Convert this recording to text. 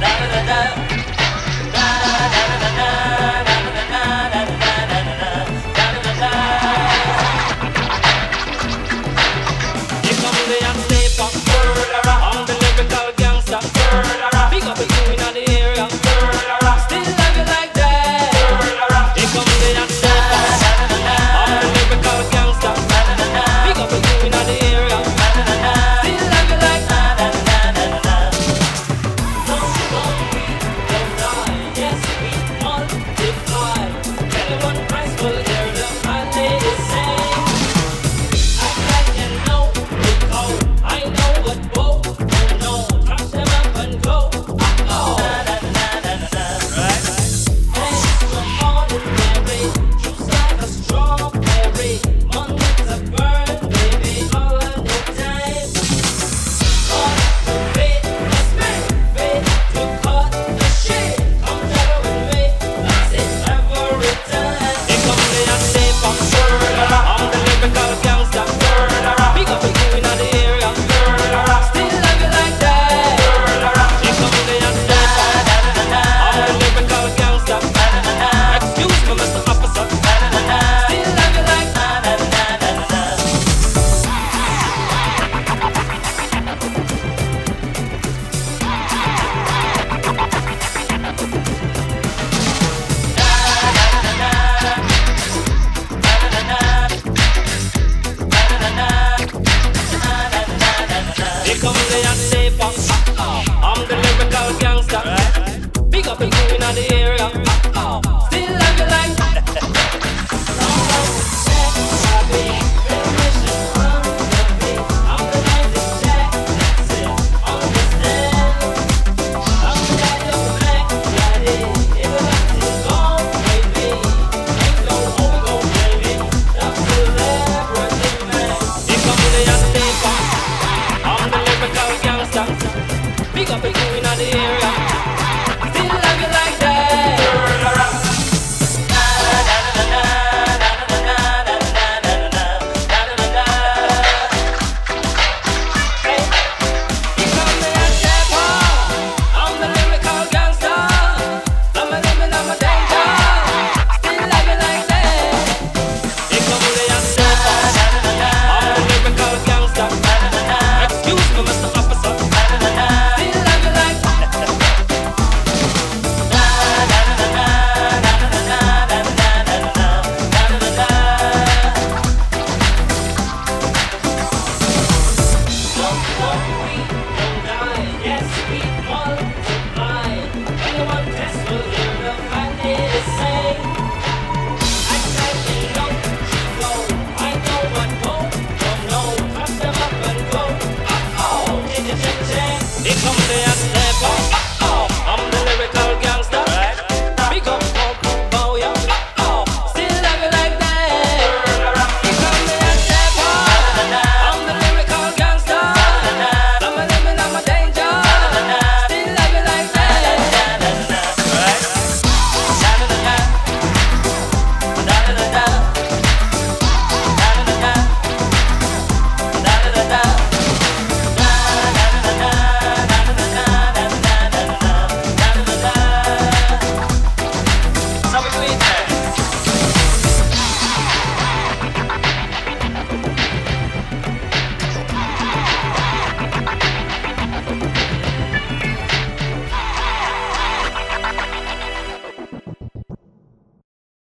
da da da Uh, uh. I'm the lyrical gangster. Big up the crew in the area. Oh,